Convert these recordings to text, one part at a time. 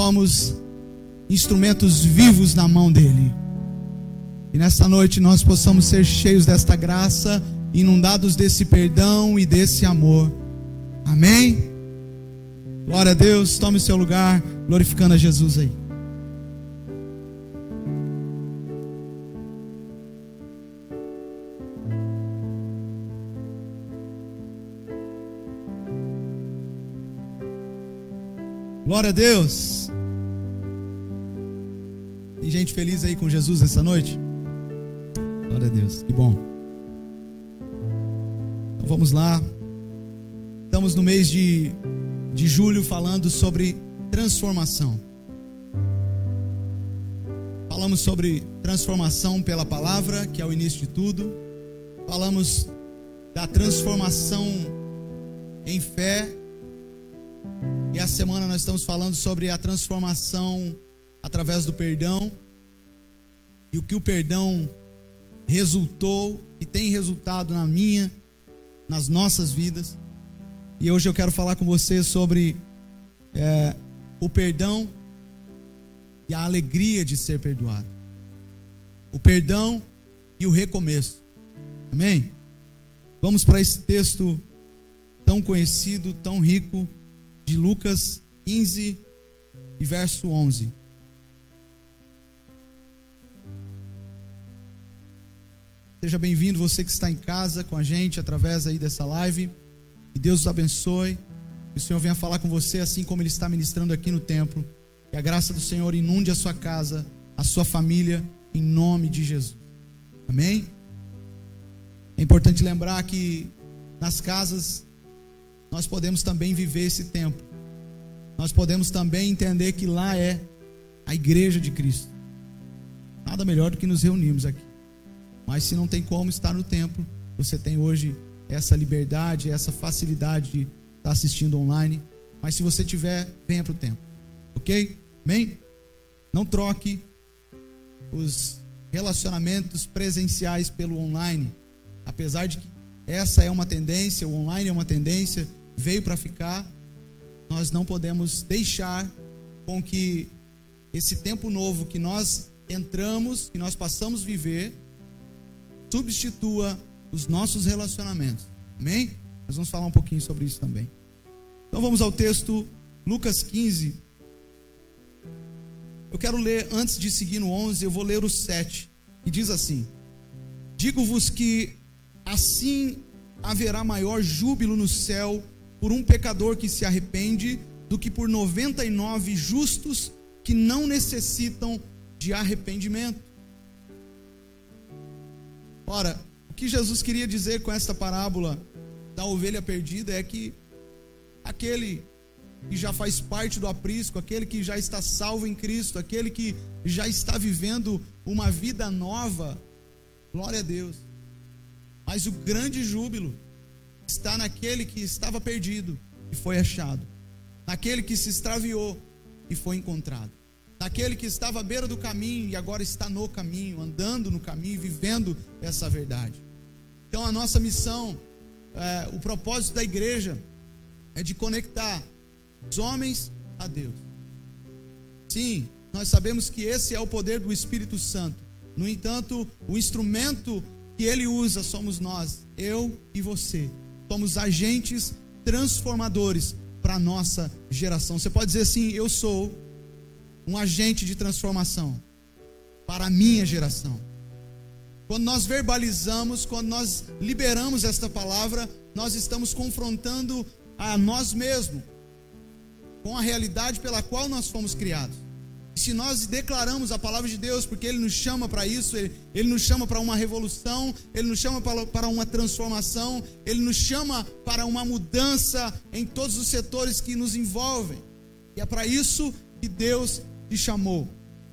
somos instrumentos vivos na mão dele. E nesta noite nós possamos ser cheios desta graça, inundados desse perdão e desse amor. Amém? Glória a Deus, tome seu lugar, glorificando a Jesus aí. Glória a Deus. Gente feliz aí com Jesus essa noite? Glória a Deus, que bom. Então vamos lá. Estamos no mês de, de julho falando sobre transformação. Falamos sobre transformação pela palavra, que é o início de tudo. Falamos da transformação em fé, e a semana nós estamos falando sobre a transformação através do perdão e o que o perdão resultou e tem resultado na minha, nas nossas vidas. E hoje eu quero falar com você sobre é, o perdão e a alegria de ser perdoado. O perdão e o recomeço. Amém? Vamos para esse texto tão conhecido, tão rico de Lucas 15 e verso 11. Seja bem-vindo você que está em casa com a gente através aí dessa live. Que Deus os abençoe. Que o Senhor venha falar com você assim como ele está ministrando aqui no templo. Que a graça do Senhor inunde a sua casa, a sua família, em nome de Jesus. Amém? É importante lembrar que nas casas nós podemos também viver esse tempo. Nós podemos também entender que lá é a igreja de Cristo. Nada melhor do que nos reunirmos aqui. Mas se não tem como estar no templo, você tem hoje essa liberdade, essa facilidade de estar assistindo online. Mas se você tiver, venha para o templo. Ok? Amém? Não troque os relacionamentos presenciais pelo online. Apesar de que essa é uma tendência, o online é uma tendência, veio para ficar, nós não podemos deixar com que esse tempo novo que nós entramos, que nós passamos a viver, substitua os nossos relacionamentos. Amém? Nós vamos falar um pouquinho sobre isso também. Então vamos ao texto Lucas 15. Eu quero ler antes de seguir no 11, eu vou ler o 7, que diz assim: Digo-vos que assim haverá maior júbilo no céu por um pecador que se arrepende do que por 99 justos que não necessitam de arrependimento. Ora, o que Jesus queria dizer com esta parábola da ovelha perdida é que aquele que já faz parte do aprisco, aquele que já está salvo em Cristo, aquele que já está vivendo uma vida nova, glória a Deus. Mas o grande júbilo está naquele que estava perdido e foi achado, naquele que se extraviou e foi encontrado, naquele que estava à beira do caminho e agora está no caminho, andando no caminho, vivendo essa verdade. Então a nossa missão, é, o propósito da igreja é de conectar os homens a Deus. Sim, nós sabemos que esse é o poder do Espírito Santo. No entanto, o instrumento que ele usa somos nós, eu e você somos agentes transformadores para a nossa geração. Você pode dizer assim: eu sou um agente de transformação para a minha geração. Quando nós verbalizamos, quando nós liberamos esta palavra, nós estamos confrontando a nós mesmos com a realidade pela qual nós fomos criados se nós declaramos a palavra de Deus, porque Ele nos chama para isso, Ele, Ele nos chama para uma revolução, Ele nos chama para, para uma transformação, Ele nos chama para uma mudança em todos os setores que nos envolvem. E é para isso que Deus te chamou.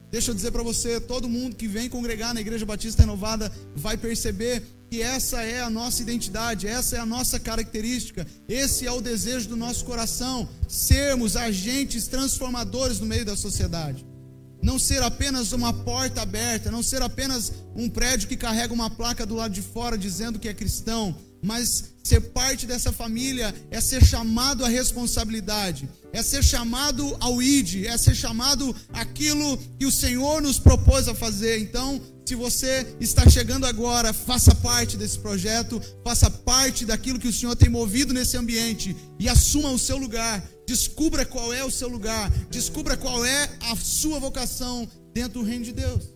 Deixa eu dizer para você, todo mundo que vem congregar na Igreja Batista Renovada vai perceber que essa é a nossa identidade, essa é a nossa característica, esse é o desejo do nosso coração, sermos agentes transformadores no meio da sociedade não ser apenas uma porta aberta, não ser apenas um prédio que carrega uma placa do lado de fora dizendo que é cristão, mas ser parte dessa família é ser chamado à responsabilidade, é ser chamado ao ID, é ser chamado aquilo que o Senhor nos propôs a fazer. Então, se você está chegando agora, faça parte desse projeto, faça parte daquilo que o Senhor tem movido nesse ambiente e assuma o seu lugar. Descubra qual é o seu lugar, descubra qual é a sua vocação dentro do reino de Deus.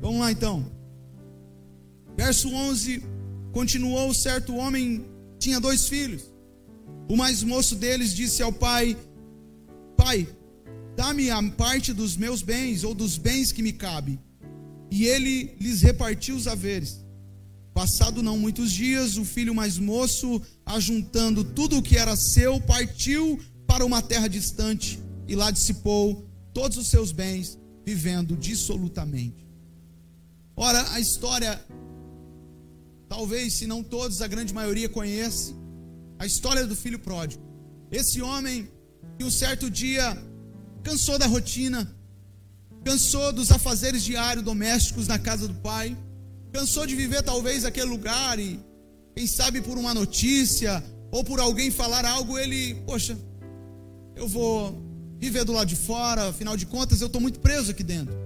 Vamos lá então. Verso 11: Continuou certo homem, tinha dois filhos. O mais moço deles disse ao pai: Pai, dá-me a parte dos meus bens ou dos bens que me cabe. E ele lhes repartiu os haveres. Passado não muitos dias, o filho mais moço, ajuntando tudo o que era seu, partiu para uma terra distante e lá dissipou todos os seus bens, vivendo dissolutamente. Ora, a história, talvez, se não todos, a grande maioria conhece, a história do filho pródigo. Esse homem que um certo dia cansou da rotina, cansou dos afazeres diários domésticos na casa do pai, cansou de viver talvez aquele lugar e, quem sabe por uma notícia ou por alguém falar algo, ele, poxa, eu vou viver do lado de fora, afinal de contas eu estou muito preso aqui dentro.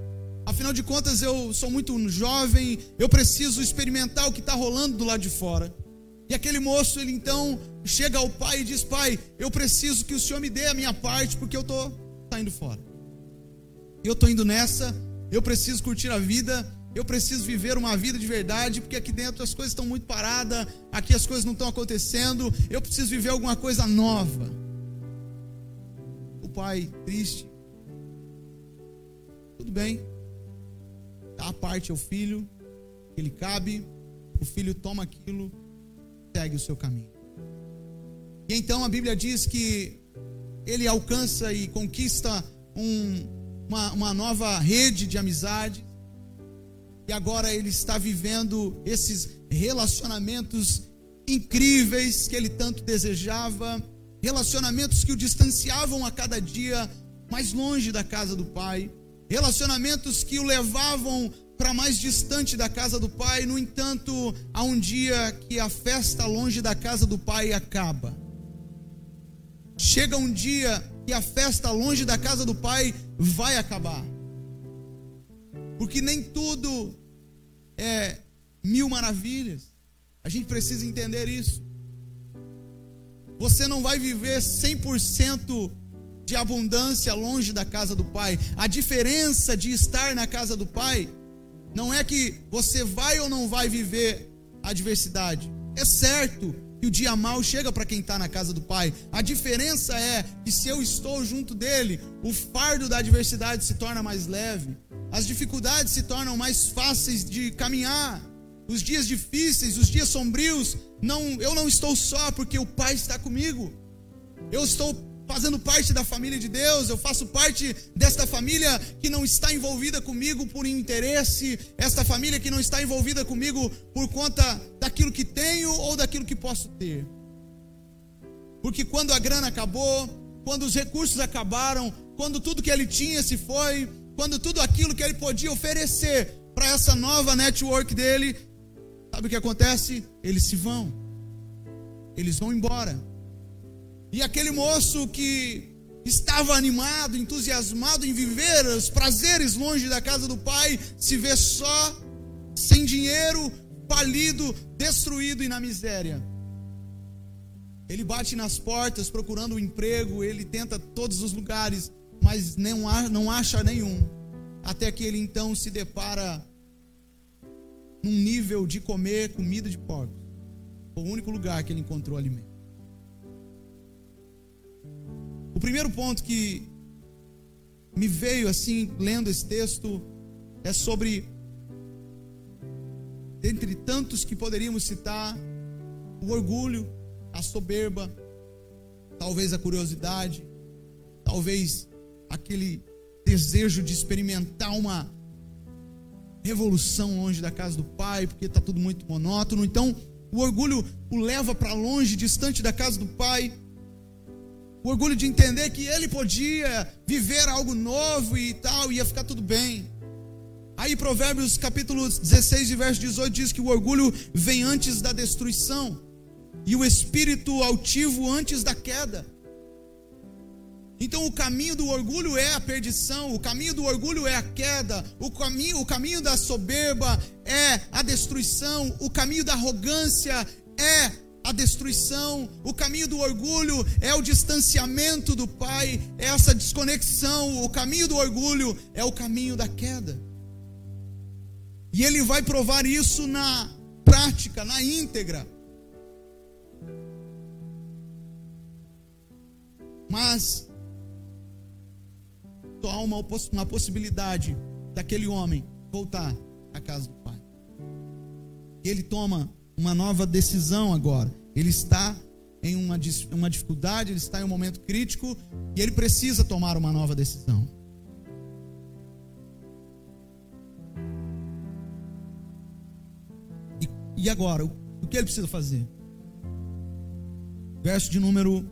Afinal de contas eu sou muito jovem, eu preciso experimentar o que está rolando do lado de fora. E aquele moço, ele então chega ao pai e diz: Pai, eu preciso que o senhor me dê a minha parte, porque eu estou saindo fora. Eu estou indo nessa, eu preciso curtir a vida, eu preciso viver uma vida de verdade, porque aqui dentro as coisas estão muito paradas, aqui as coisas não estão acontecendo, eu preciso viver alguma coisa nova pai triste. Tudo bem. A parte ao filho, ele cabe, o filho toma aquilo, segue o seu caminho. E então a Bíblia diz que ele alcança e conquista um, uma, uma nova rede de amizade. E agora ele está vivendo esses relacionamentos incríveis que ele tanto desejava relacionamentos que o distanciavam a cada dia mais longe da casa do pai, relacionamentos que o levavam para mais distante da casa do pai. No entanto, há um dia que a festa longe da casa do pai acaba. Chega um dia que a festa longe da casa do pai vai acabar. Porque nem tudo é mil maravilhas. A gente precisa entender isso. Você não vai viver 100% de abundância longe da casa do Pai. A diferença de estar na casa do Pai não é que você vai ou não vai viver adversidade. É certo que o dia mal chega para quem está na casa do Pai. A diferença é que se eu estou junto dele, o fardo da adversidade se torna mais leve, as dificuldades se tornam mais fáceis de caminhar os dias difíceis, os dias sombrios, não, eu não estou só porque o Pai está comigo. Eu estou fazendo parte da família de Deus, eu faço parte desta família que não está envolvida comigo por interesse, esta família que não está envolvida comigo por conta daquilo que tenho ou daquilo que posso ter. Porque quando a grana acabou, quando os recursos acabaram, quando tudo que ele tinha se foi, quando tudo aquilo que ele podia oferecer para essa nova network dele Sabe o que acontece? Eles se vão. Eles vão embora. E aquele moço que estava animado, entusiasmado em viver os prazeres longe da casa do pai, se vê só, sem dinheiro, falido, destruído e na miséria. Ele bate nas portas procurando um emprego, ele tenta todos os lugares, mas não, não acha nenhum. Até que ele então se depara num nível de comer comida de porcos. Foi o único lugar que ele encontrou alimento. O primeiro ponto que me veio assim, lendo esse texto, é sobre, dentre tantos que poderíamos citar, o orgulho, a soberba, talvez a curiosidade, talvez aquele desejo de experimentar uma revolução longe da casa do pai, porque está tudo muito monótono. Então, o orgulho o leva para longe, distante da casa do pai. O orgulho de entender que ele podia viver algo novo e tal, ia ficar tudo bem. Aí Provérbios capítulo 16, verso 18 diz que o orgulho vem antes da destruição e o espírito altivo antes da queda. Então o caminho do orgulho é a perdição, o caminho do orgulho é a queda, o caminho, o caminho da soberba é a destruição, o caminho da arrogância é a destruição, o caminho do orgulho é o distanciamento do Pai, é essa desconexão, o caminho do orgulho é o caminho da queda. E ele vai provar isso na prática, na íntegra. Mas há uma, uma possibilidade daquele homem voltar à casa do pai. E ele toma uma nova decisão agora. Ele está em uma, uma dificuldade, ele está em um momento crítico e ele precisa tomar uma nova decisão. E, e agora, o, o que ele precisa fazer? Verso de número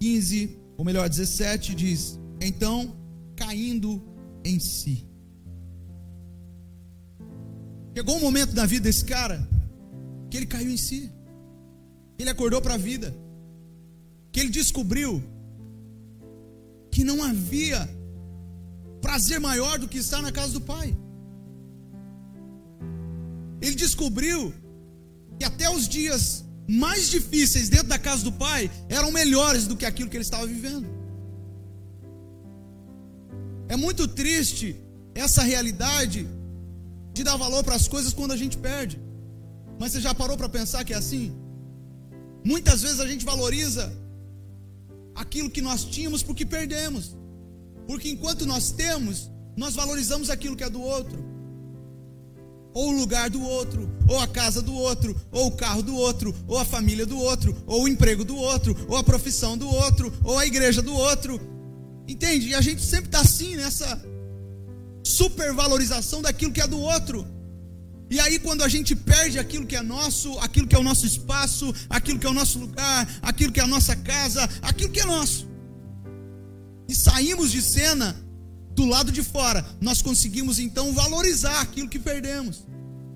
15, ou melhor, 17 diz: então, caindo em si. Chegou um momento da vida desse cara que ele caiu em si. Ele acordou para a vida. Que ele descobriu que não havia prazer maior do que estar na casa do Pai. Ele descobriu que até os dias mais difíceis dentro da casa do Pai eram melhores do que aquilo que ele estava vivendo. É muito triste essa realidade de dar valor para as coisas quando a gente perde. Mas você já parou para pensar que é assim? Muitas vezes a gente valoriza aquilo que nós tínhamos porque perdemos. Porque enquanto nós temos, nós valorizamos aquilo que é do outro. Ou o lugar do outro, ou a casa do outro, ou o carro do outro, ou a família do outro, ou o emprego do outro, ou a profissão do outro, ou a igreja do outro. Entende? E a gente sempre está assim, nessa supervalorização daquilo que é do outro. E aí, quando a gente perde aquilo que é nosso, aquilo que é o nosso espaço, aquilo que é o nosso lugar, aquilo que é a nossa casa, aquilo que é nosso, e saímos de cena do lado de fora, nós conseguimos então valorizar aquilo que perdemos.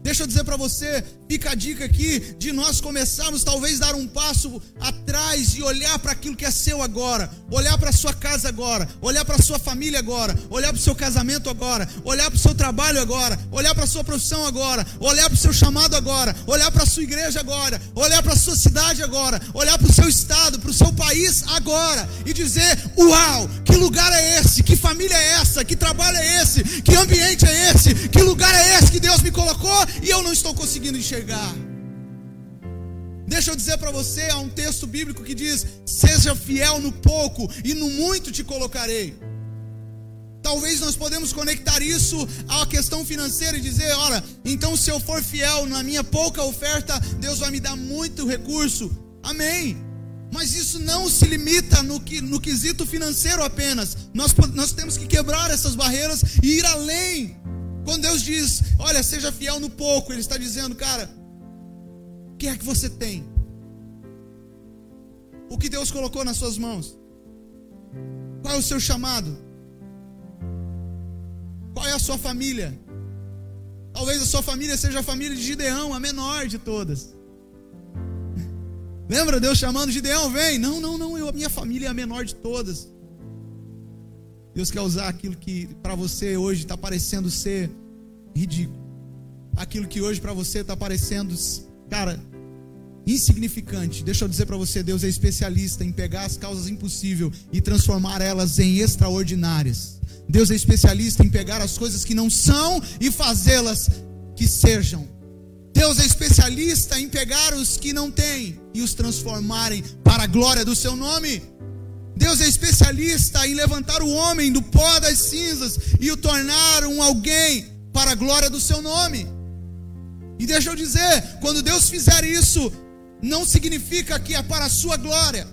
Deixa eu dizer para você, fica a dica aqui de nós começarmos talvez dar um passo atrás e olhar para aquilo que é seu agora, olhar para sua casa agora, olhar para sua família agora, olhar para o seu casamento agora, olhar para o seu trabalho agora, olhar para sua profissão agora, olhar para o seu chamado agora, olhar para sua igreja agora, olhar para sua cidade agora, olhar para o seu estado, para o seu país agora e dizer: "Uau, que lugar é esse? Que família é essa? Que trabalho é esse? Que ambiente é esse? Que lugar é esse que Deus me colocou?" E eu não estou conseguindo enxergar. Deixa eu dizer para você, há um texto bíblico que diz: Seja fiel no pouco e no muito te colocarei. Talvez nós podemos conectar isso à questão financeira e dizer: ora, então se eu for fiel na minha pouca oferta, Deus vai me dar muito recurso. Amém. Mas isso não se limita no, que, no quesito financeiro apenas. Nós, nós temos que quebrar essas barreiras e ir além. Quando Deus diz, olha, seja fiel no pouco, Ele está dizendo, cara, o que é que você tem? O que Deus colocou nas suas mãos? Qual é o seu chamado? Qual é a sua família? Talvez a sua família seja a família de Gideão, a menor de todas. Lembra Deus chamando Gideão, vem? Não, não, não, eu, a minha família é a menor de todas. Deus quer usar aquilo que para você hoje está parecendo ser ridículo. Aquilo que hoje para você está parecendo, cara, insignificante. Deixa eu dizer para você, Deus é especialista em pegar as causas impossíveis e transformar elas em extraordinárias. Deus é especialista em pegar as coisas que não são e fazê-las que sejam. Deus é especialista em pegar os que não têm e os transformarem para a glória do seu nome. Deus é especialista em levantar o homem do pó das cinzas e o tornar um alguém para a glória do seu nome. E deixa eu dizer, quando Deus fizer isso, não significa que é para a sua glória.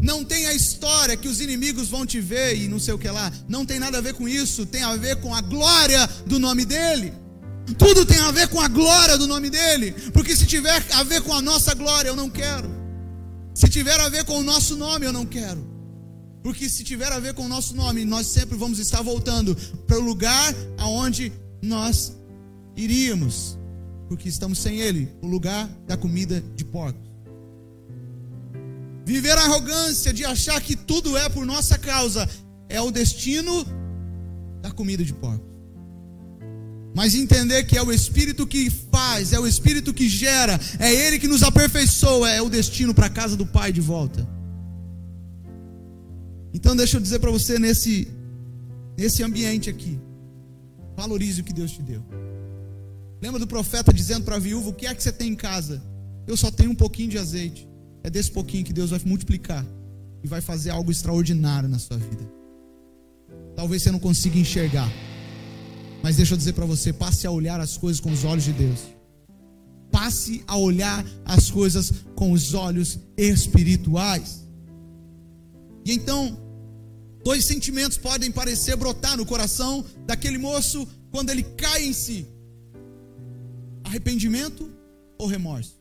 Não tem a história que os inimigos vão te ver e não sei o que lá. Não tem nada a ver com isso. Tem a ver com a glória do nome dele. Tudo tem a ver com a glória do nome dele. Porque se tiver a ver com a nossa glória, eu não quero. Se tiver a ver com o nosso nome, eu não quero. Porque se tiver a ver com o nosso nome, nós sempre vamos estar voltando para o lugar aonde nós iríamos, porque estamos sem ele, o lugar da comida de porcos. Viver a arrogância de achar que tudo é por nossa causa é o destino da comida de porcos. Mas entender que é o Espírito que faz, é o Espírito que gera, é Ele que nos aperfeiçoa, é o destino para a casa do Pai de volta. Então deixa eu dizer para você nesse nesse ambiente aqui, valorize o que Deus te deu. Lembra do profeta dizendo para a viúva: O que é que você tem em casa? Eu só tenho um pouquinho de azeite. É desse pouquinho que Deus vai multiplicar e vai fazer algo extraordinário na sua vida. Talvez você não consiga enxergar, mas deixa eu dizer para você: passe a olhar as coisas com os olhos de Deus. Passe a olhar as coisas com os olhos espirituais. E então, dois sentimentos podem parecer brotar no coração daquele moço quando ele cai em si: arrependimento ou remorso.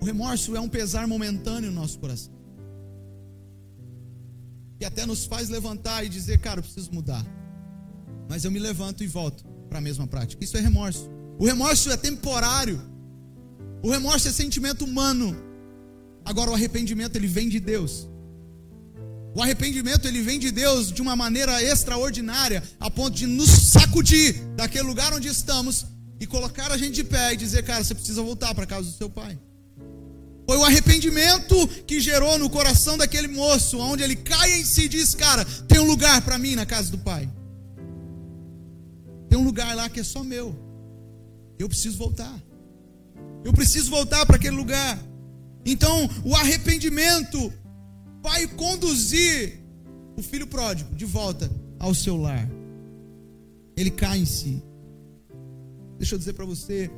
O remorso é um pesar momentâneo no nosso coração. Que até nos faz levantar e dizer, cara, eu preciso mudar. Mas eu me levanto e volto para a mesma prática. Isso é remorso. O remorso é temporário. O remorso é sentimento humano. Agora o arrependimento ele vem de Deus. O arrependimento ele vem de Deus de uma maneira extraordinária, a ponto de nos sacudir daquele lugar onde estamos e colocar a gente de pé e dizer, cara, você precisa voltar para casa do seu pai. Foi o arrependimento que gerou no coração daquele moço, onde ele cai em si e diz: Cara, tem um lugar para mim na casa do Pai. Lugar lá que é só meu. Eu preciso voltar. Eu preciso voltar para aquele lugar. Então, o arrependimento vai conduzir o filho pródigo de volta ao seu lar. Ele cai em si. Deixa eu dizer para você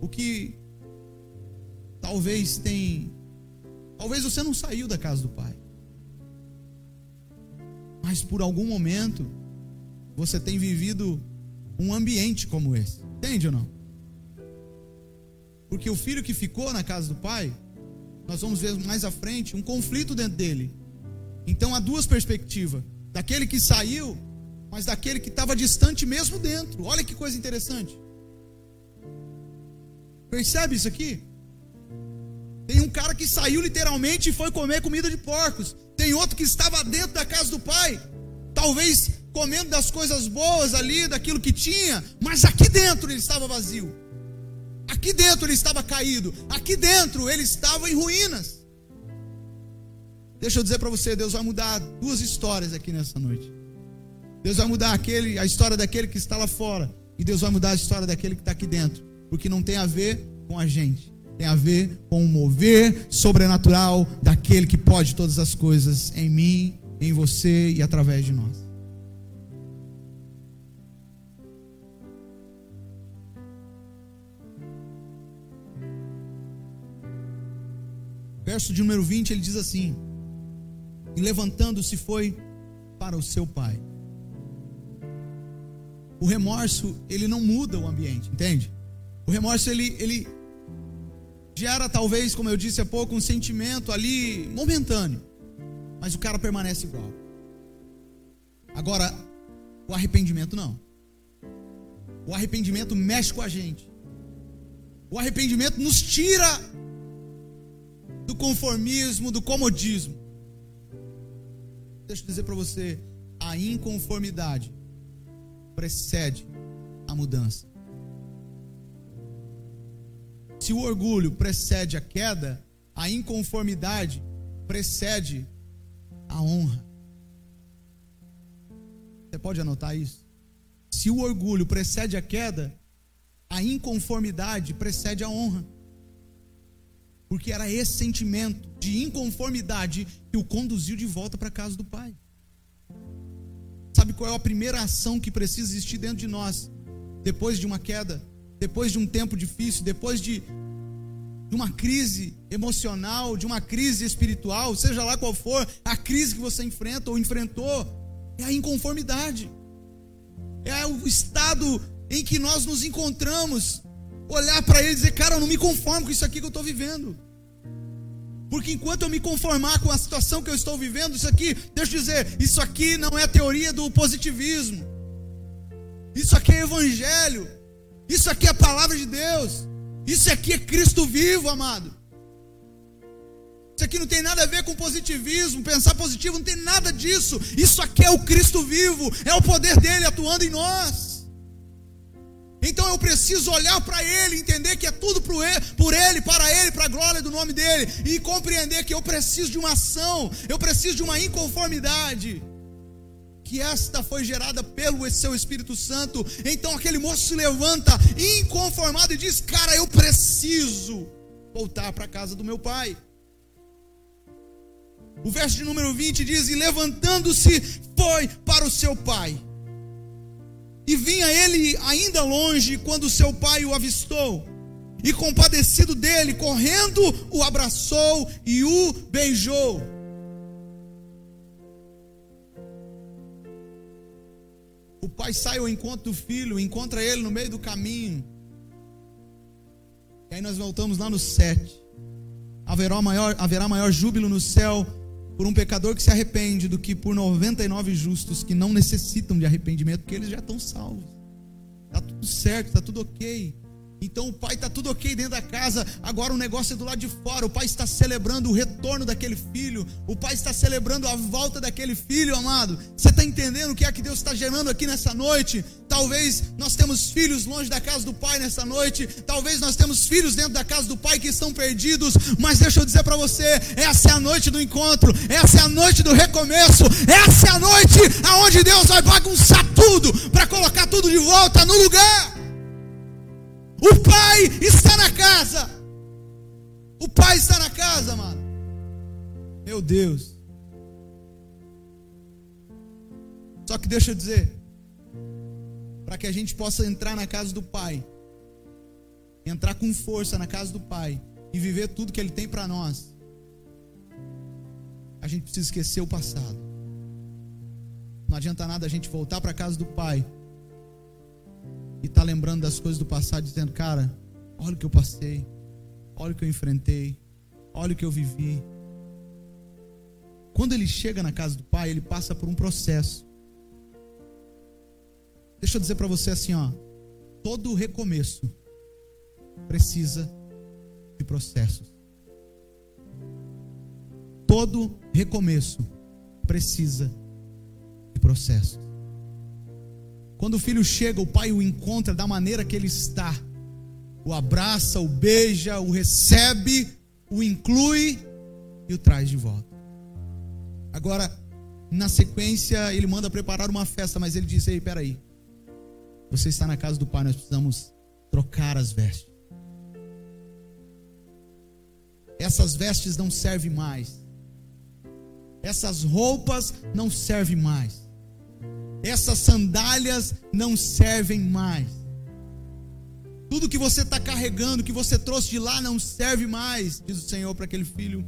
o que talvez tem talvez você não saiu da casa do pai. Mas por algum momento você tem vivido um ambiente como esse. Entende ou não? Porque o filho que ficou na casa do pai, nós vamos ver mais à frente um conflito dentro dele. Então há duas perspectivas: daquele que saiu, mas daquele que estava distante mesmo dentro. Olha que coisa interessante. Percebe isso aqui? Tem um cara que saiu literalmente e foi comer comida de porcos. Tem outro que estava dentro da casa do pai, talvez comendo das coisas boas ali, daquilo que tinha, mas aqui dentro ele estava vazio. Aqui dentro ele estava caído. Aqui dentro ele estava em ruínas. Deixa eu dizer para você, Deus vai mudar duas histórias aqui nessa noite. Deus vai mudar aquele, a história daquele que está lá fora. E Deus vai mudar a história daquele que está aqui dentro. Porque não tem a ver com a gente tem a ver com o mover sobrenatural daquele que pode todas as coisas em mim, em você e através de nós. Verso de número 20, ele diz assim: E levantando-se foi para o seu pai. O remorso, ele não muda o ambiente, entende? O remorso, ele, ele gera talvez, como eu disse há pouco, um sentimento ali momentâneo, mas o cara permanece igual. Agora, o arrependimento não. O arrependimento mexe com a gente. O arrependimento nos tira conformismo, do comodismo. Deixa eu dizer para você, a inconformidade precede a mudança. Se o orgulho precede a queda, a inconformidade precede a honra. Você pode anotar isso? Se o orgulho precede a queda, a inconformidade precede a honra. Porque era esse sentimento de inconformidade que o conduziu de volta para a casa do Pai. Sabe qual é a primeira ação que precisa existir dentro de nós depois de uma queda? depois de um tempo difícil, depois de, uma crise emocional, de uma crise espiritual, seja lá qual for a crise que você enfrenta ou enfrentou, é a inconformidade, é o estado em que nós nos encontramos. Olhar para ele e dizer, cara, eu não me conformo com isso aqui que eu estou vivendo. Porque enquanto eu me conformar com a situação que eu estou vivendo, isso aqui, deixa eu dizer, isso aqui não é teoria do positivismo. Isso aqui é evangelho. Isso aqui é a palavra de Deus. Isso aqui é Cristo vivo, amado. Isso aqui não tem nada a ver com positivismo, pensar positivo, não tem nada disso. Isso aqui é o Cristo vivo, é o poder dele atuando em nós. Então eu preciso olhar para Ele, entender que é tudo por Ele, para Ele, para a glória do nome dEle, e compreender que eu preciso de uma ação, eu preciso de uma inconformidade, que esta foi gerada pelo seu Espírito Santo. Então aquele moço se levanta, inconformado, e diz: Cara, eu preciso voltar para a casa do meu pai. O verso de número 20 diz: E levantando-se, foi para o seu pai. E vinha ele ainda longe quando seu pai o avistou. E compadecido dele, correndo, o abraçou e o beijou. O pai sai ao encontro do filho, encontra ele no meio do caminho. E aí nós voltamos lá no 7. Haverá maior, haverá maior júbilo no céu por um pecador que se arrepende do que por 99 justos que não necessitam de arrependimento, porque eles já estão salvos. Está tudo certo, está tudo ok. Então o pai está tudo ok dentro da casa, agora o negócio é do lado de fora. O pai está celebrando o retorno daquele filho, o pai está celebrando a volta daquele filho, amado. Você está entendendo o que é que Deus está gerando aqui nessa noite? Talvez nós temos filhos longe da casa do pai nessa noite, talvez nós temos filhos dentro da casa do pai que estão perdidos, mas deixa eu dizer para você: essa é a noite do encontro, essa é a noite do recomeço, essa é a noite aonde Deus vai bagunçar tudo para colocar tudo de volta no lugar. Pai está na casa. O pai está na casa, mano. Meu Deus. Só que deixa eu dizer, para que a gente possa entrar na casa do pai, entrar com força na casa do pai e viver tudo que ele tem para nós, a gente precisa esquecer o passado. Não adianta nada a gente voltar para a casa do pai e tá lembrando das coisas do passado, dizendo: Cara, olha o que eu passei, olha o que eu enfrentei, olha o que eu vivi. Quando ele chega na casa do pai, ele passa por um processo. Deixa eu dizer para você assim, ó, todo recomeço precisa de processos. Todo recomeço precisa de processos. Quando o filho chega, o pai o encontra da maneira que ele está. O abraça, o beija, o recebe, o inclui e o traz de volta. Agora, na sequência, ele manda preparar uma festa, mas ele diz: Ei, peraí. Você está na casa do pai, nós precisamos trocar as vestes. Essas vestes não servem mais. Essas roupas não servem mais essas sandálias não servem mais. Tudo que você está carregando, que você trouxe de lá, não serve mais, diz o Senhor para aquele filho.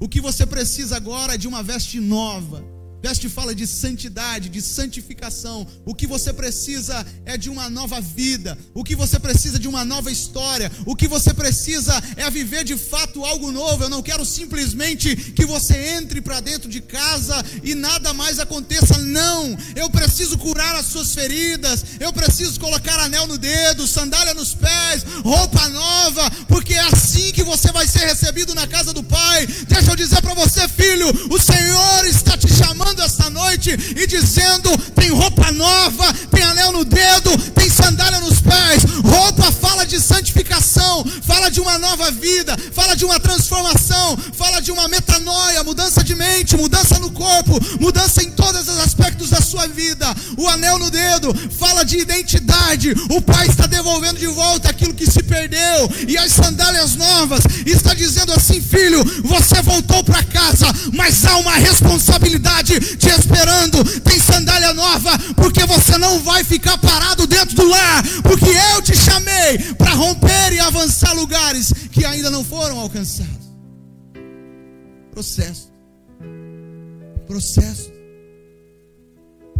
O que você precisa agora é de uma veste nova Veste fala de santidade, de santificação. O que você precisa é de uma nova vida. O que você precisa de uma nova história. O que você precisa é viver de fato algo novo. Eu não quero simplesmente que você entre para dentro de casa e nada mais aconteça. Não. Eu preciso curar as suas feridas. Eu preciso colocar anel no dedo, sandália nos pés, roupa nova, porque é assim que você vai ser recebido na casa do Pai. Deixa eu dizer para você, filho, o Senhor está te chamando esta noite e dizendo: tem roupa nova, tem anel no dedo, tem sandália nos pés. Roupa fala de santificação, fala de uma nova vida, fala de uma transformação, fala de uma metanoia, mudança de mente, mudança no corpo, mudança em todos os aspectos da sua vida. O anel no dedo fala de identidade. O Pai está devolvendo de volta aquilo que se perdeu. E as sandálias novas está dizendo assim: filho, você voltou para casa, mas há uma responsabilidade te esperando. Tem sandália nova, porque você não vai ficar parado dentro do lar, porque eu te chamei para romper e avançar lugares que ainda não foram alcançados. Processo. Processo.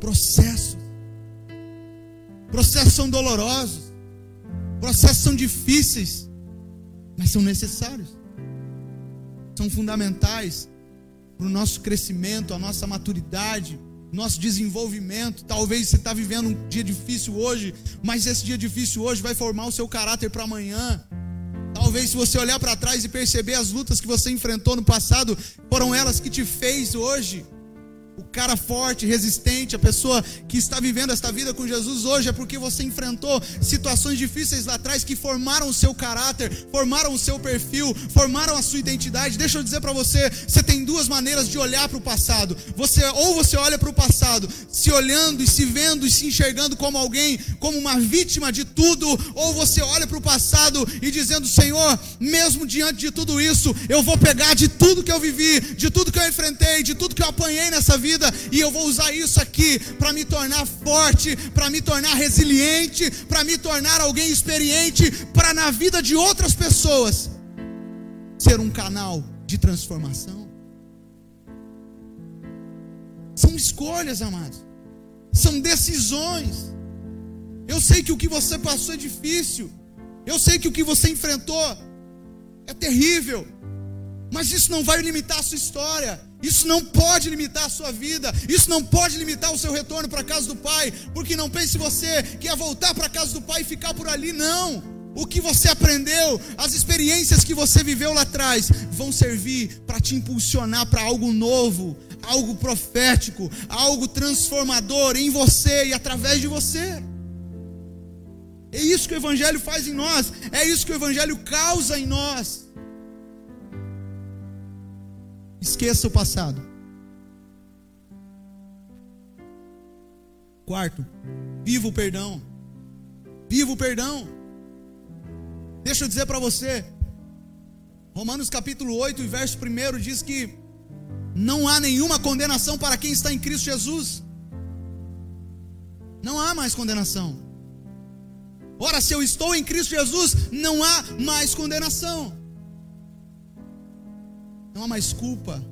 Processo. Processos são dolorosos. Processos são difíceis, mas são necessários. são fundamentais para o nosso crescimento, a nossa maturidade, nosso desenvolvimento. Talvez você está vivendo um dia difícil hoje, mas esse dia difícil hoje vai formar o seu caráter para amanhã. Talvez se você olhar para trás e perceber as lutas que você enfrentou no passado, foram elas que te fez hoje o cara forte, resistente, a pessoa que está vivendo esta vida com Jesus hoje é porque você enfrentou situações difíceis lá atrás que formaram o seu caráter, formaram o seu perfil, formaram a sua identidade. Deixa eu dizer para você, você tem duas maneiras de olhar para o passado. Você ou você olha para o passado, se olhando e se vendo e se enxergando como alguém, como uma vítima de tudo, ou você olha para o passado e dizendo: "Senhor, mesmo diante de tudo isso, eu vou pegar de tudo que eu vivi, de tudo que eu enfrentei, de tudo que eu apanhei nessa vida vida e eu vou usar isso aqui para me tornar forte, para me tornar resiliente, para me tornar alguém experiente, para na vida de outras pessoas ser um canal de transformação. São escolhas, amados. São decisões. Eu sei que o que você passou é difícil. Eu sei que o que você enfrentou é terrível. Mas isso não vai limitar a sua história. Isso não pode limitar a sua vida. Isso não pode limitar o seu retorno para a casa do Pai. Porque não pense você que é voltar para a casa do Pai e ficar por ali. Não. O que você aprendeu, as experiências que você viveu lá atrás, vão servir para te impulsionar para algo novo, algo profético, algo transformador em você e através de você. É isso que o Evangelho faz em nós, é isso que o Evangelho causa em nós. Esqueça o passado. Quarto, viva o perdão. Viva o perdão. Deixa eu dizer para você, Romanos capítulo 8, verso 1 diz que não há nenhuma condenação para quem está em Cristo Jesus. Não há mais condenação. Ora, se eu estou em Cristo Jesus, não há mais condenação. Não há mais culpa.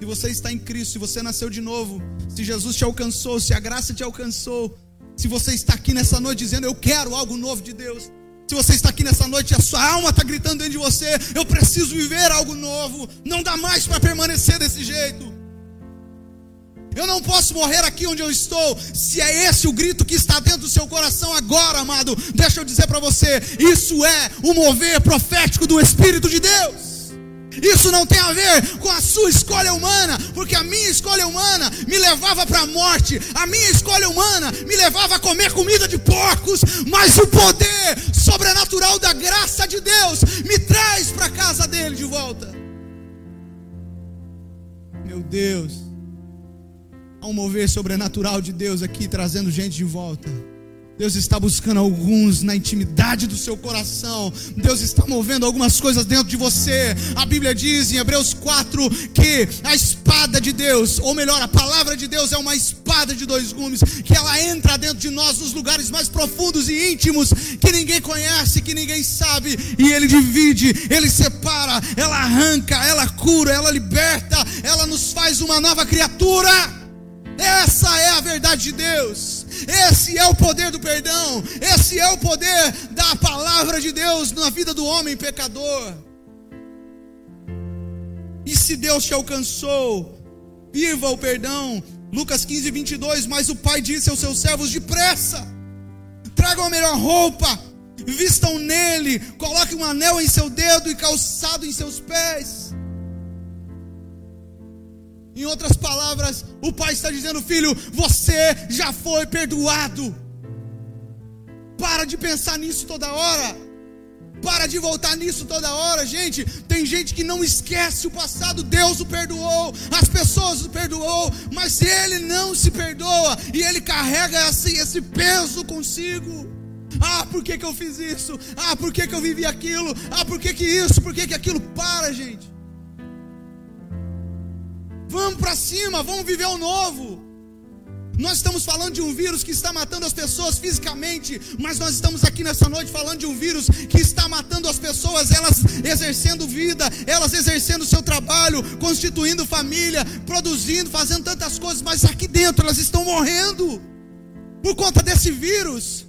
Se você está em Cristo, se você nasceu de novo, se Jesus te alcançou, se a graça te alcançou, se você está aqui nessa noite dizendo eu quero algo novo de Deus, se você está aqui nessa noite e a sua alma está gritando dentro de você, eu preciso viver algo novo, não dá mais para permanecer desse jeito. Eu não posso morrer aqui onde eu estou. Se é esse o grito que está dentro do seu coração agora, amado, deixa eu dizer para você: isso é o mover profético do Espírito de Deus. Isso não tem a ver com a sua escolha humana, porque a minha escolha humana me levava para a morte, a minha escolha humana me levava a comer comida de porcos, mas o poder sobrenatural da graça de Deus me traz para a casa dele de volta. Meu Deus, há um mover sobrenatural de Deus aqui trazendo gente de volta. Deus está buscando alguns na intimidade do seu coração. Deus está movendo algumas coisas dentro de você. A Bíblia diz em Hebreus 4 que a espada de Deus, ou melhor, a palavra de Deus é uma espada de dois gumes, que ela entra dentro de nós nos lugares mais profundos e íntimos que ninguém conhece, que ninguém sabe, e ele divide, ele separa, ela arranca, ela cura, ela liberta, ela nos faz uma nova criatura. Essa é a verdade de Deus. Esse é o poder do perdão. Esse é o poder da palavra de Deus na vida do homem pecador. E se Deus te alcançou, viva o perdão. Lucas 15, 22. Mas o pai disse aos seus servos: depressa, tragam a melhor roupa, vistam nele, coloquem um anel em seu dedo e calçado em seus pés em outras palavras, o pai está dizendo: filho, você já foi perdoado. Para de pensar nisso toda hora. Para de voltar nisso toda hora, gente. Tem gente que não esquece o passado. Deus o perdoou, as pessoas o perdoou, mas ele não se perdoa e ele carrega esse, esse peso consigo. Ah, por que, que eu fiz isso? Ah, por que, que eu vivi aquilo? Ah, por que, que isso? Por que, que aquilo? Para, gente. Vamos para cima, vamos viver o novo. Nós estamos falando de um vírus que está matando as pessoas fisicamente, mas nós estamos aqui nessa noite falando de um vírus que está matando as pessoas, elas exercendo vida, elas exercendo seu trabalho, constituindo família, produzindo, fazendo tantas coisas, mas aqui dentro elas estão morrendo por conta desse vírus.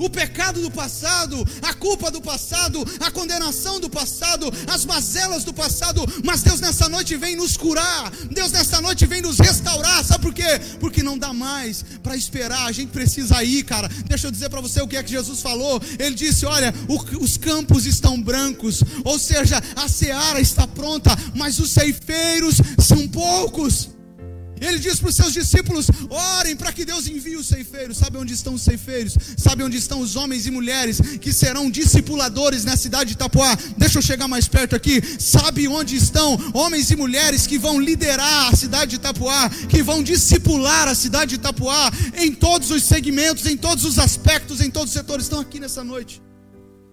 O pecado do passado, a culpa do passado, a condenação do passado, as mazelas do passado, mas Deus nessa noite vem nos curar, Deus nessa noite vem nos restaurar, sabe por quê? Porque não dá mais para esperar, a gente precisa ir, cara. Deixa eu dizer para você o que é que Jesus falou. Ele disse: Olha, os campos estão brancos, ou seja, a seara está pronta, mas os ceifeiros são poucos. Ele diz para os seus discípulos: orem para que Deus envie os ceifeiros. Sabe onde estão os ceifeiros? Sabe onde estão os homens e mulheres que serão discipuladores na cidade de Itapuá? Deixa eu chegar mais perto aqui. Sabe onde estão homens e mulheres que vão liderar a cidade de Itapuá, que vão discipular a cidade de Itapuá em todos os segmentos, em todos os aspectos, em todos os setores? Estão aqui nessa noite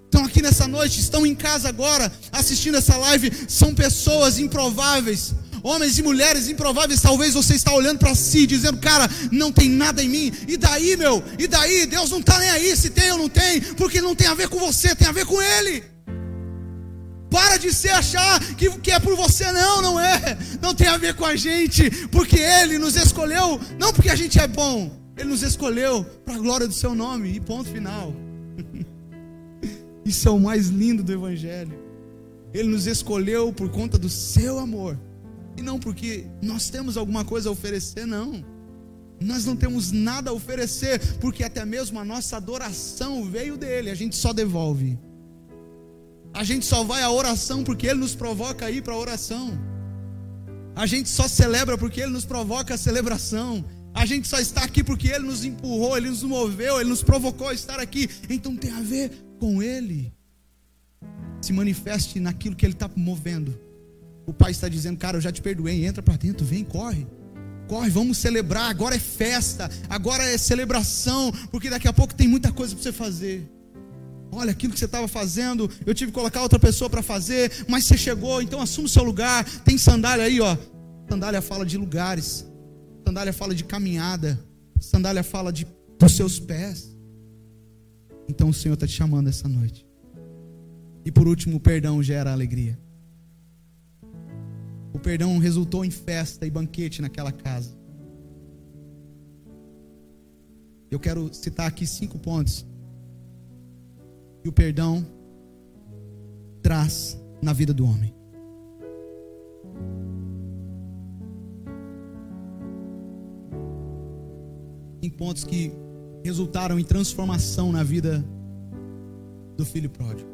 estão aqui nessa noite, estão em casa agora assistindo essa live, são pessoas improváveis, homens e mulheres improváveis, talvez você está olhando para si, dizendo, cara, não tem nada em mim. E daí, meu? E daí? Deus não está nem aí se tem ou não tem, porque não tem a ver com você, tem a ver com Ele. Para de se achar que, que é por você, não, não é. Não tem a ver com a gente, porque Ele nos escolheu, não porque a gente é bom, Ele nos escolheu para a glória do Seu nome, e ponto final. Isso é o mais lindo do Evangelho. Ele nos escolheu por conta do seu amor. E não porque nós temos alguma coisa a oferecer, não. Nós não temos nada a oferecer, porque até mesmo a nossa adoração veio dele, a gente só devolve. A gente só vai à oração porque ele nos provoca a ir para a oração. A gente só celebra porque ele nos provoca a celebração. A gente só está aqui porque ele nos empurrou, ele nos moveu, ele nos provocou a estar aqui. Então tem a ver com ele. Se manifeste naquilo que ele está movendo. O pai está dizendo, cara, eu já te perdoei, entra para dentro, vem, corre. Corre, vamos celebrar. Agora é festa, agora é celebração, porque daqui a pouco tem muita coisa para você fazer. Olha, aquilo que você estava fazendo, eu tive que colocar outra pessoa para fazer, mas você chegou, então assume o seu lugar. Tem sandália aí, ó. Sandália fala de lugares, sandália fala de caminhada, sandália fala de dos seus pés. Então o Senhor está te chamando essa noite. E por último, o perdão gera alegria. O perdão resultou em festa e banquete naquela casa. Eu quero citar aqui cinco pontos que o perdão traz na vida do homem. Em pontos que resultaram em transformação na vida do filho pródigo.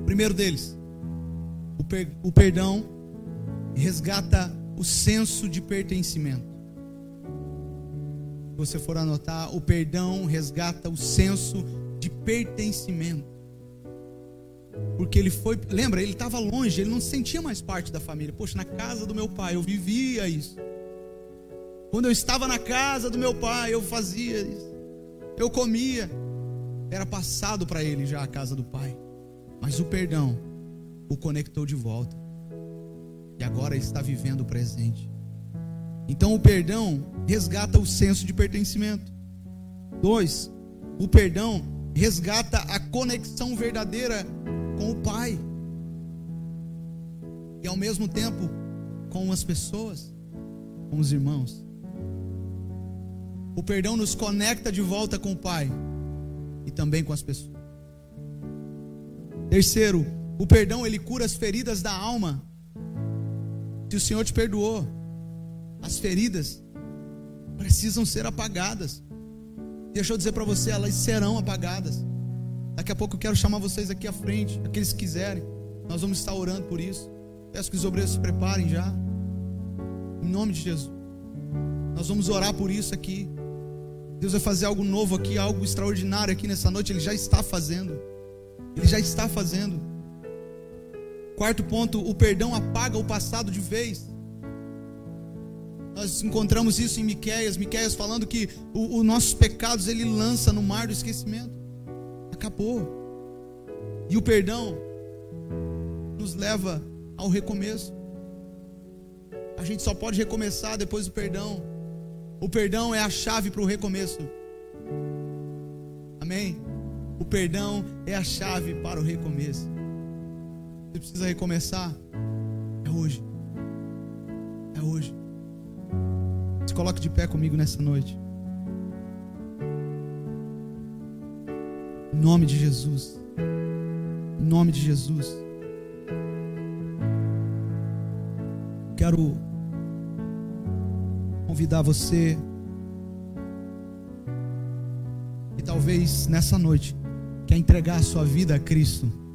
O primeiro deles, o, per, o perdão resgata o senso de pertencimento. Se você for anotar, o perdão resgata o senso de pertencimento. Porque ele foi, lembra, ele estava longe, ele não se sentia mais parte da família. Poxa, na casa do meu pai eu vivia isso. Quando eu estava na casa do meu pai, eu fazia isso. Eu comia. Era passado para ele já a casa do pai. Mas o perdão o conectou de volta e agora está vivendo o presente. Então o perdão resgata o senso de pertencimento. Dois, o perdão resgata a conexão verdadeira com o Pai. E ao mesmo tempo com as pessoas, com os irmãos. O perdão nos conecta de volta com o Pai e também com as pessoas. Terceiro, o perdão ele cura as feridas da alma se o Senhor te perdoou, as feridas precisam ser apagadas. Deixa eu dizer para você, elas serão apagadas. Daqui a pouco eu quero chamar vocês aqui à frente, aqueles que quiserem. Nós vamos estar orando por isso. Peço que os obreiros se preparem já. Em nome de Jesus. Nós vamos orar por isso aqui. Deus vai fazer algo novo aqui, algo extraordinário aqui nessa noite. Ele já está fazendo. Ele já está fazendo. Quarto ponto, o perdão apaga o passado de vez. Nós encontramos isso em Miqueias, Miqueias falando que os nossos pecados ele lança no mar do esquecimento. Acabou. E o perdão nos leva ao recomeço. A gente só pode recomeçar depois do perdão. O perdão é a chave para o recomeço. Amém? O perdão é a chave para o recomeço. Você precisa recomeçar. É hoje. É hoje. Se coloque de pé comigo nessa noite. Em nome de Jesus. Em nome de Jesus. Quero convidar você e talvez nessa noite quer entregar a sua vida a Cristo.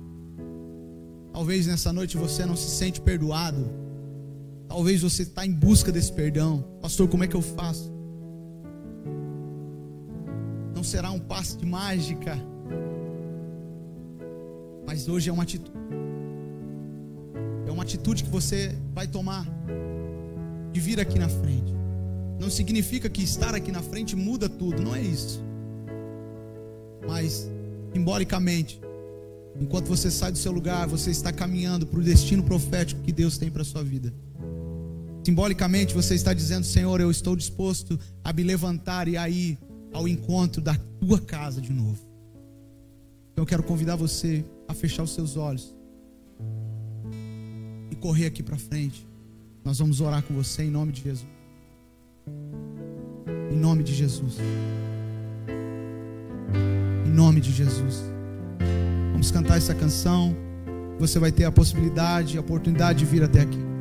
Talvez nessa noite você não se sente perdoado. Talvez você está em busca desse perdão. Pastor, como é que eu faço? Não será um passe de mágica. Mas hoje é uma atitude. É uma atitude que você vai tomar de vir aqui na frente. Não significa que estar aqui na frente muda tudo, não é isso. Mas, simbolicamente, enquanto você sai do seu lugar, você está caminhando para o destino profético que Deus tem para a sua vida. Simbolicamente, você está dizendo: Senhor, eu estou disposto a me levantar e a ir ao encontro da tua casa de novo. Então, eu quero convidar você a fechar os seus olhos e correr aqui para frente. Nós vamos orar com você em nome de Jesus. Em nome de Jesus. Em nome de Jesus. Vamos cantar essa canção. Você vai ter a possibilidade, a oportunidade de vir até aqui.